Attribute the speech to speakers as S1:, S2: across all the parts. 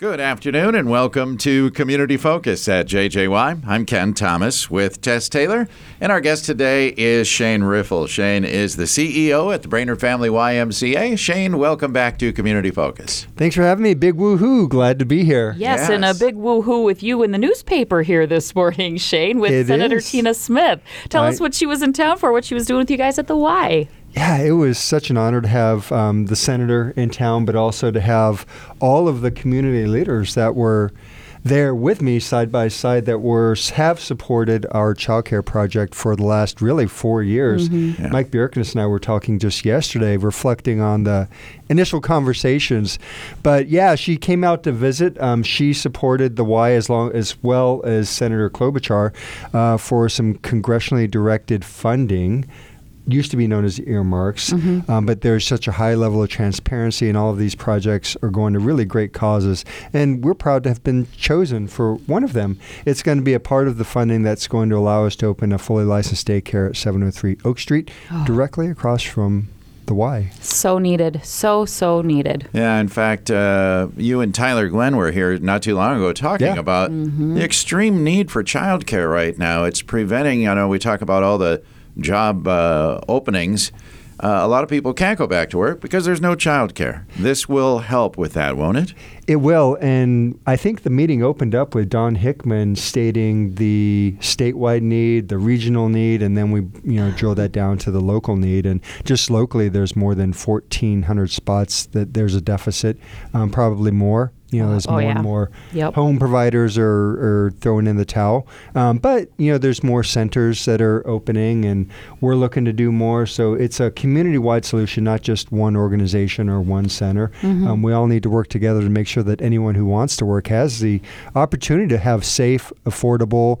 S1: Good afternoon and welcome to Community Focus at JJY. I'm Ken Thomas with Tess Taylor, and our guest today is Shane Riffle. Shane is the CEO at the Brainerd Family YMCA. Shane, welcome back to Community Focus.
S2: Thanks for having me. Big woohoo. Glad to be here.
S3: Yes, and a
S1: Yes.
S3: big woohoo with you in the newspaper here this morning, Shane, with
S2: It
S3: Senator
S2: is.
S3: Tina Smith. Tell
S2: I-
S3: us what she was in town for, what she was doing with you guys at the Y.
S2: Yeah, it was such an honor to have um, the senator in town, but also to have all of the community leaders that were there with me side by side that were have supported our child care project for the last really four years.
S1: Yeah.
S2: Mike Bjerknes and I were talking just yesterday, reflecting on the initial conversations. But yeah, she came out to visit. Um, she supported the Y as long as well as Senator Klobuchar uh, for some congressionally directed funding used to be known as earmarks, um, but there's such a high level of transparency, and all of these projects are going to really great causes. And we're proud to have been chosen for one of them. It's going to be a part of the funding that's going to allow us to open a fully licensed daycare at 703 Oak Street, directly across from the Y.
S3: So needed. So, so needed.
S1: Yeah, in fact, uh, you and Tyler Glenn were here not too long ago talking
S2: Yeah.
S1: about the extreme need for childcare right now. It's preventing, I know we talk about all the job uh, openings. Uh, a lot of people can't go back to work because there's no childcare. This will help with that, won't it?
S2: It will, and I think the meeting opened up with Don Hickman stating the statewide need, the regional need, and then we, you know, drill that down to the local need. And just locally, there's more than 1,400 spots that there's a deficit, um, probably more. You know, there's
S3: Oh,
S2: more
S3: yeah.
S2: and more
S3: Yep.
S2: home providers are, are throwing in the towel. Um, but, you know, there's more centers that are opening, and we're looking to do more. So it's a community wide solution, not just one organization or one center. Um, we all need to work together to make sure that anyone who wants to work has the opportunity to have safe, affordable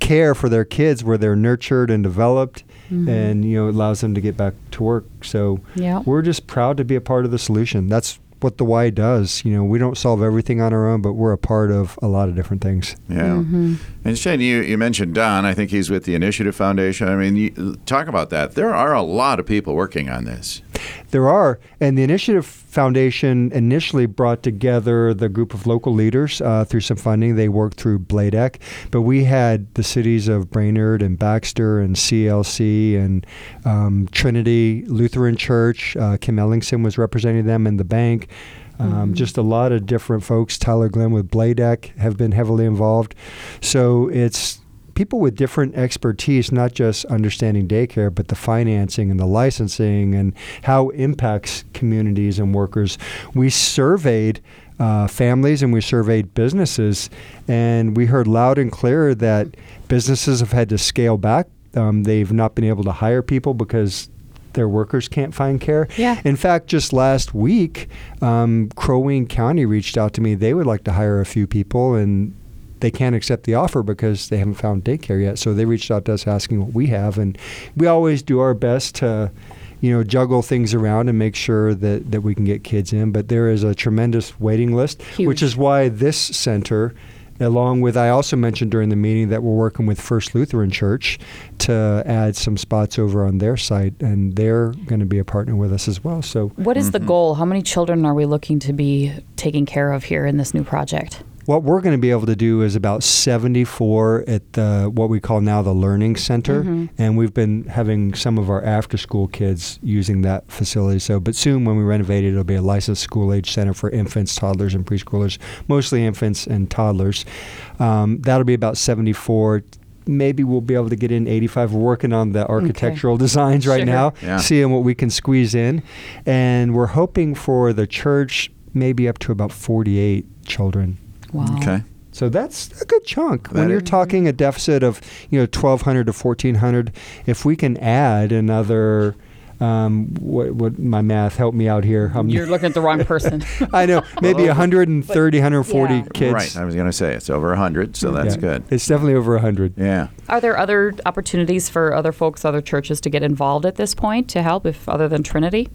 S2: care for their kids where they're nurtured and developed. And you know it allows them to get back to work. So
S3: Yeah.
S2: we're just proud to be a part of the solution. That's what the Y does. You know, we don't solve everything on our own, but we're a part of a lot of different things.
S1: Yeah. Mm-hmm. And Shane, you, you mentioned Don. I think he's with the Initiative Foundation. I mean, you, talk about that. There are a lot of people working on this.
S2: There are, and the Initiative Foundation initially brought together the group of local leaders uh, through some funding. They worked through BLAEDC, but we had the cities of Brainerd and Baxter and CLC and um, Trinity Lutheran Church. Uh, Kim Ellingson was representing them in the bank. Um, Just a lot of different folks. Tyler Glenn with BLAEDC have been heavily involved. So it's people with different expertise, not just understanding daycare, but the financing and the licensing and how it impacts communities and workers. We surveyed uh, families and we surveyed businesses, and we heard loud and clear that businesses have had to scale back. Um, they've not been able to hire people because their workers can't find care.
S3: Yeah.
S2: In fact, just last week, um, Crow Wing County reached out to me. They would like to hire a few people, and they can't accept the offer because they haven't found daycare yet. So they reached out to us asking what we have, and we always do our best to, you know, juggle things around and make sure that that we can get kids in. But there is a tremendous waiting list, which is why this center. Along with, I also mentioned during the meeting that we're working with First Lutheran Church to add some spots over on their site, and they're going to be a partner with us as well. So
S3: What is the mm-hmm. goal? How many children are we looking to be taking care of here in this new project?
S2: What we're going to be able to do is about 74 at the what we call now the Learning Center, and we've been having some of our after-school kids using that facility. So, but soon when we renovate it, it'll be a licensed school-age center for infants, toddlers, and preschoolers, mostly infants and toddlers. Um, that'll be about 74. Maybe we'll be able to get in 85. We're working on the architectural designs right
S3: Sure.
S2: now,
S1: Yeah.
S2: seeing what we can squeeze in, and we're hoping for the church maybe up to about 48 children.
S3: Wow.
S1: Okay.
S2: So that's a good chunk. when you're talking a deficit of you know 1,200 to 1,400, if we can add another, um, what, what my math help me out here. Um,
S3: You're looking at the wrong person.
S2: I know maybe
S1: Well,
S2: 130, 140
S3: yeah.
S2: kids.
S1: Right. I was going to say it's over 100, so that's
S2: Yeah.
S1: good.
S2: It's definitely over 100.
S1: Yeah.
S3: Are there other opportunities for other folks, other churches to get involved at this point to help, if other than Trinity?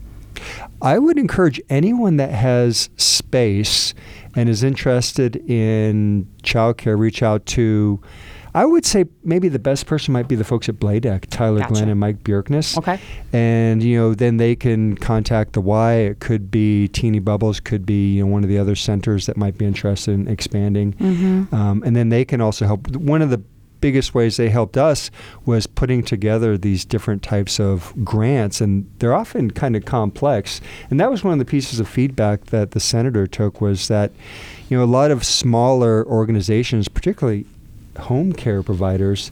S2: I would encourage anyone that has space and is interested in childcare reach out to I would say maybe the best person might be the folks at BLAEDC, Tyler
S3: Gotcha.
S2: Glenn and Mike Bjerknes.
S3: Okay.
S2: And you know, then they can contact the Y. It could be Teeny Bubbles, could be you know one of the other centers that might be interested in expanding.
S3: Mm-hmm.
S2: Um, and then they can also help. One of the biggest ways they helped us was putting together these different types of grants, and they're often kind of complex. And that was one of the pieces of feedback that the senator took was that, you know, a lot of smaller organizations, particularly home care providers,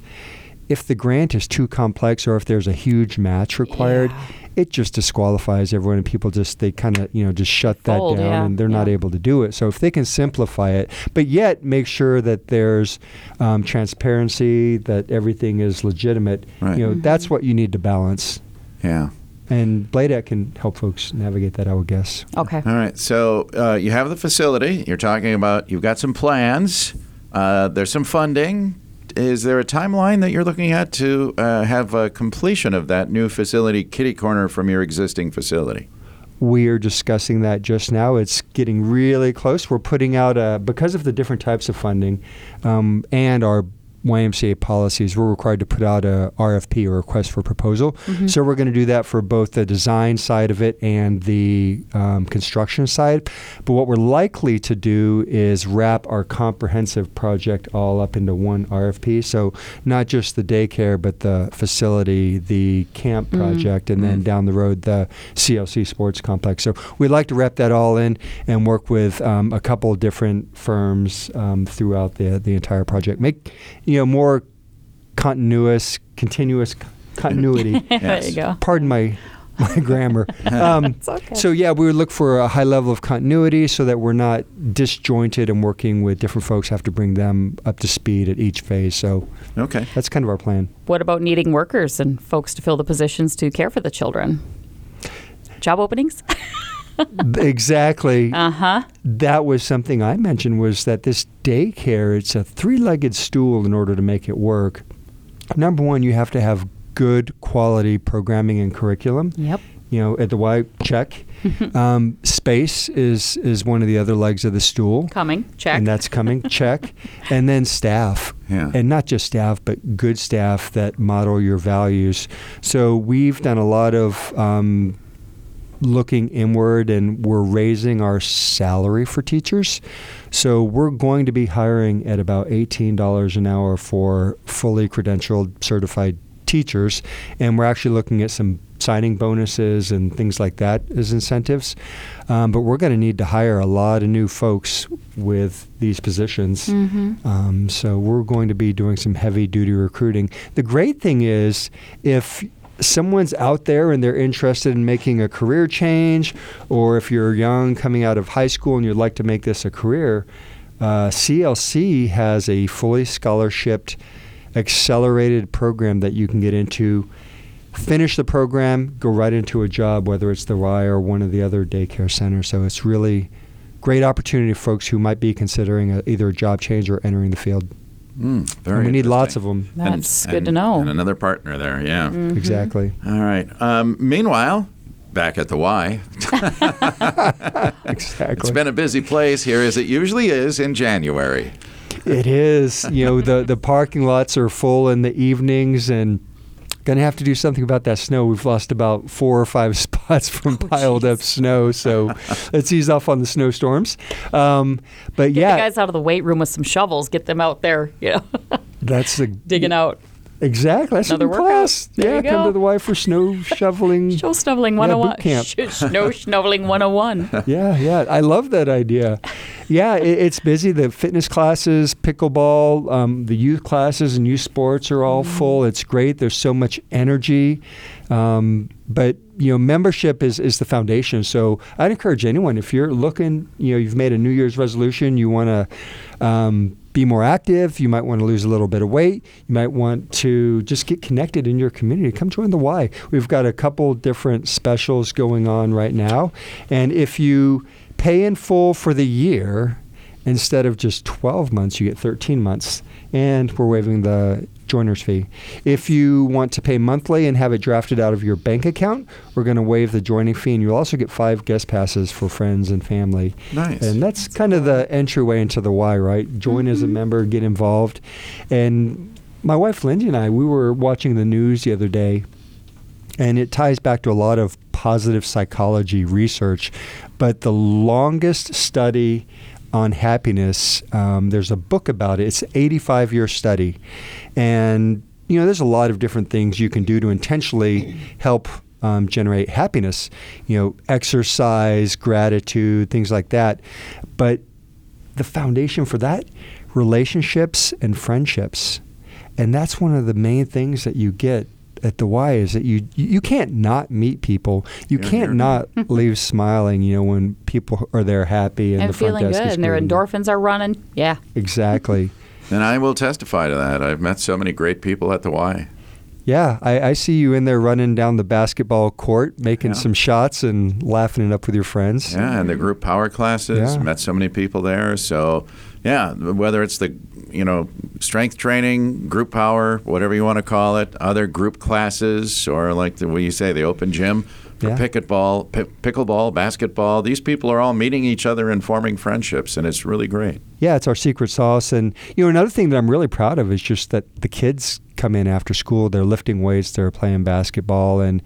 S2: if the grant is too complex or if there's a huge match required,
S3: Yeah.
S2: It just disqualifies everyone and people just they kind of you know just shut that
S3: Fold,
S2: down
S3: yeah,
S2: and they're not able to do it so if they can simplify it but yet make sure that there's um, transparency that everything is legitimate
S1: Right.
S2: you know
S3: Mm-hmm.
S2: that's what you need to balance
S1: Yeah.
S2: and BLAEDC can help folks navigate that I would guess
S3: Okay.
S1: All right. So uh, you have the facility. You're talking about. You've got some plans. Uh, there's some funding. Is there a timeline that you're looking at to uh, have a completion of that new facility, kitty corner, from your existing facility?
S2: we are discussing that just now. It's getting really close. We're putting out a because of the different types of funding um, and our YMCA policies, we're required to put out a RFP or request for proposal.
S3: Mm-hmm.
S2: So we're going to do that for both the design side of it and the um, construction side. But what we're likely to do is wrap our comprehensive project all up into one RFP. So not just the daycare, but the facility, the camp
S3: Mm.
S2: project, and then down the road the CLC sports complex. So we'd like to wrap that all in and work with um, a couple of different firms um, throughout the the entire project. Make you know more continuous, continuous c- continuity.
S3: there you go.
S2: Pardon my my grammar. Um,
S3: It's okay.
S2: so yeah, we would look for a high level of continuity so that we're not disjointed and working with different folks. Have to bring them up to speed at each phase. So
S1: Okay.
S2: that's kind of our plan.
S3: What about needing workers and folks to fill the positions to care for the children? Job openings?
S2: Exactly.
S3: Uh huh.
S2: that was something I mentioned was that this daycare, it's a three-legged stool in order to make it work. Number one, you have to have good quality programming and curriculum.
S3: Yep.
S2: You know, at the Y, check. um, space is is one of the other legs of the stool.
S3: Coming. Check.
S2: And that's coming, check. And then staff.
S1: Yeah.
S2: And not just staff, but good staff that model your values. So we've done a lot of um, looking inward and we're raising our salary for teachers. So we're going to be hiring at about $18 an hour for fully credentialed certified teachers. And we're actually looking at some signing bonuses and things like that as incentives. Um, but we're going to need to hire a lot of new folks with these positions.
S3: Mm-hmm.
S2: Um, so we're going to be doing some heavy duty recruiting. The great thing is if someone's out there and they're interested in making a career change, or if you're young coming out of high school and you'd like to make this a career, uh, CLC has a fully scholarshiped, accelerated program that you can get into. Finish the program, go right into a job, whether it's the Y or one of the other daycare centers. So it's really great opportunity for folks who might be considering a, either a job change or entering the field.
S1: Mm, very
S2: and we need lots of
S1: interesting.
S2: them.
S3: That's good to know.
S1: And another partner there, yeah.
S3: Mm-hmm.
S2: Exactly.
S1: All right. Um, meanwhile, back at the Y,
S2: Exactly.
S1: it's been a busy place here as it usually is in January.
S2: It is. You know, the the parking lots are full in the evenings and gonna have to do something about that snow. We've lost about four or five spots from
S3: Oh,
S2: piled up snow, so let's ease off on the snowstorms. Um, but
S3: Get
S2: yeah,
S3: the guys out of the weight room with some shovels. Get them out there, you know,
S2: that's the
S3: digging out.
S2: Exactly that's
S3: Another workout.
S2: class.
S3: There
S2: yeah, come to the Y for snow shoveling.
S3: Snow shoveling
S2: Yeah,
S3: 101.
S2: boot camp.
S3: Snow snoveling 101.
S2: yeah, yeah. I love that idea. Yeah, it, it's busy. The fitness classes, pickleball, um, the youth classes, and youth sports are all full. It's great. There's so much energy. Um, but you know, membership is, is the foundation. So I'd encourage anyone if you're looking, you know, you've made a New Year's resolution, you want to um, be more active, you might want to lose a little bit of weight, you might want to just get connected in your community. Come join the Y. We've got a couple different specials going on right now, and if you pay in full for the year instead of just 12 months, you get 13 months, and we're waiving the joiner's fee. If you want to pay monthly and have it drafted out of your bank account, we're going to waive the joining fee, and you'll also get five guest passes for friends and family.
S1: Nice.
S2: And that's kind of the entryway into the why, right? Join as a mm-hmm. member, get involved. And my wife Lindsay and I, we were watching the news the other day, and it ties back to a lot of positive psychology research. But the longest study on happiness, um, there's a book about it. It's an 85 year study. And, you know, there's a lot of different things you can do to intentionally help um, generate happiness, you know, exercise, gratitude, things like that. But the foundation for that, relationships and friendships. And that's one of the main things that you get at the Y is that you you can't not meet people. You
S1: Yeah,
S2: can't not leave smiling. You know when people are there happy and,
S3: and
S2: the front
S3: feeling
S2: desk
S3: good,
S2: is
S3: and their endorphins are running. Yeah.
S2: Exactly.
S1: And I will testify to that. I've met so many great people at the Y.
S2: Yeah, I, I see you in there running down the basketball court, making
S1: Yeah.
S2: some shots and laughing it up with your friends.
S1: Yeah, and the group power classes.
S2: Yeah.
S1: Met so many people there. So, yeah, whether it's the you know strength training, group power, whatever you want to call it, other group classes, or like the what you say, the open gym for
S2: Yeah.
S1: pickleball, pi pickleball, basketball. These people are all meeting each other and forming friendships, and it's really great.
S2: Yeah, it's our secret sauce. And you know, another thing that I'm really proud of is just that the kids come in after school. They're lifting weights. They're playing basketball. And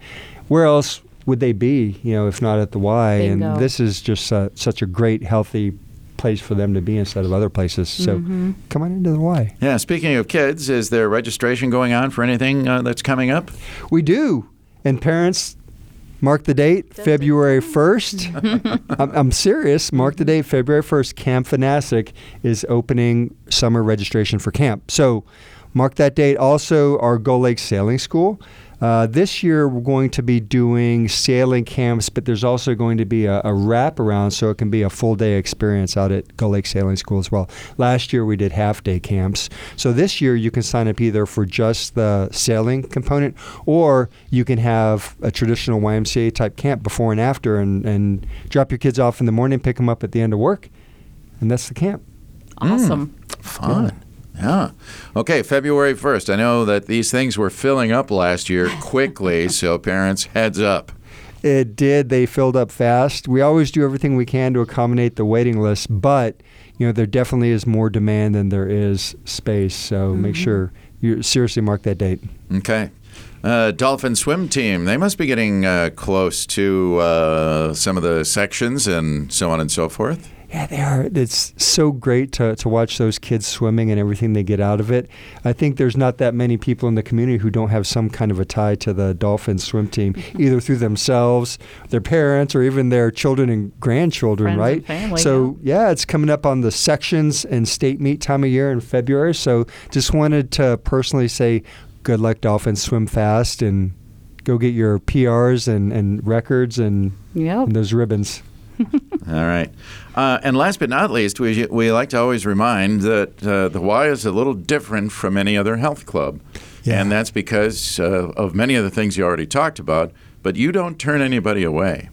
S2: where else would they be? You know, if not at the Y?
S3: Bingo.
S2: And this is just uh, such a great, healthy place for them to be instead of other places. So
S3: Mm-hmm.
S2: come on into the Y.
S1: Yeah. Speaking of kids, is there registration going on for anything uh, that's coming up?
S2: We do. And parents, mark the date, February 1st. I'm, I'm serious. Mark the date, February 1st. Camp Vanasek is opening summer registration for camp. So mark that date. Also, our Gull Lake Sailing School. Uh, this year, we're going to be doing sailing camps, but there's also going to be a, a wraparound so it can be a full day experience out at Gull Lake Sailing School as well. Last year, we did half day camps. So this year, you can sign up either for just the sailing component or you can have a traditional YMCA type camp before and after and, and drop your kids off in the morning, pick them up at the end of work. And that's the camp.
S3: Awesome.
S1: Fun. Yeah. Okay, February 1st. I know that these things were filling up last year quickly, so parents, heads up.
S2: It did. They filled up fast. We always do everything we can to accommodate the waiting list, but you know there definitely is more demand than there is space. So make mm-hmm. sure you seriously mark that date.
S1: Okay. Uh, Dolphin swim team, they must be getting uh, close to uh, some of the sections and so on and so forth.
S2: Yeah, they are. It's so great to, to watch those kids swimming and everything they get out of it. I think there's not that many people in the community who don't have some kind of a tie to the Dolphin swim team, either through themselves, their parents, or even their children and grandchildren,
S3: Friends
S2: right?
S3: and family,
S2: so, yeah, it's coming up on the sections and state meet time of year in February. So, just wanted to personally say good luck, Dolphins. Swim fast and go get your PRs and, and records and,
S3: Yep.
S2: and those ribbons.
S1: All right. Uh, and last but not least, we, we like to always remind that uh, the Y is a little different from any other health club.
S2: Yeah.
S1: And that's because uh, of many of the things you already talked about, but you don't turn anybody away.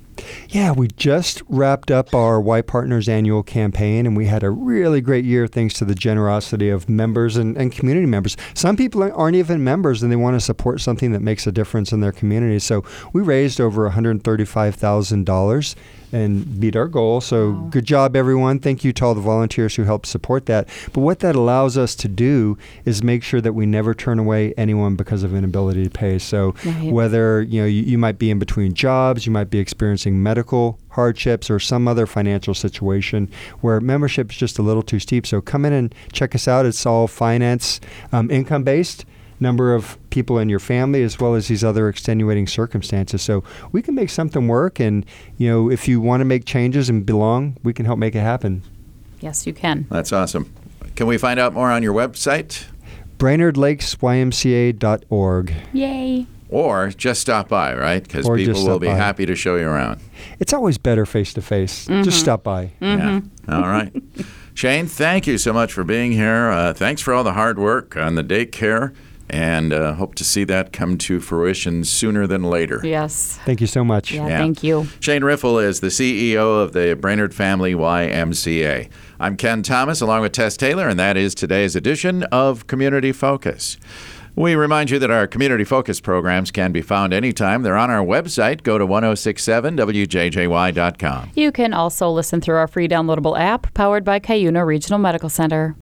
S2: Yeah, we just wrapped up our Y Partners annual campaign, and we had a really great year thanks to the generosity of members and, and community members. Some people aren't even members and they want to support something that makes a difference in their community. So we raised over $135,000 and beat our goal. So
S3: Wow.
S2: good job, everyone. Thank you to all the volunteers who helped support that. But what that allows us to do is make sure that we never turn away anyone because of inability to pay. So
S3: Right.
S2: whether you know you, you might be in between jobs, you might be experiencing medical hardships or some other financial situation where membership is just a little too steep. So come in and check us out. It's all finance, um, income based. Number of people in your family, as well as these other extenuating circumstances. So we can make something work, and you know, if you want to make changes and belong, we can help make it happen.
S3: Yes, you can.
S1: That's awesome. Can we find out more on your website?
S2: BrainerdLakesYMCA.org.
S3: Yay.
S1: Or just stop by, right? Because
S2: Or
S1: people
S2: just
S1: will
S2: stop
S1: be
S2: by.
S1: happy to show you around.
S2: It's always better face to face. Just stop by.
S1: Yeah. All right. Shane, thank you so much for being here. Uh, thanks for all the hard work on the daycare, and uh, hope to see that come to fruition sooner than later.
S3: Yes.
S2: Thank you so much.
S3: Yeah,
S1: Yeah.
S3: thank you.
S1: Shane Riffle is the CEO of the Brainerd Family YMCA. I'm Ken Thomas along with Tess Taylor, and that is today's edition of Community Focus. We remind you that our community focus programs can be found anytime. They're on our website. Go to 1067wjjy.com.
S3: You can also listen through our free downloadable app powered by Cuyuna Regional Medical Center.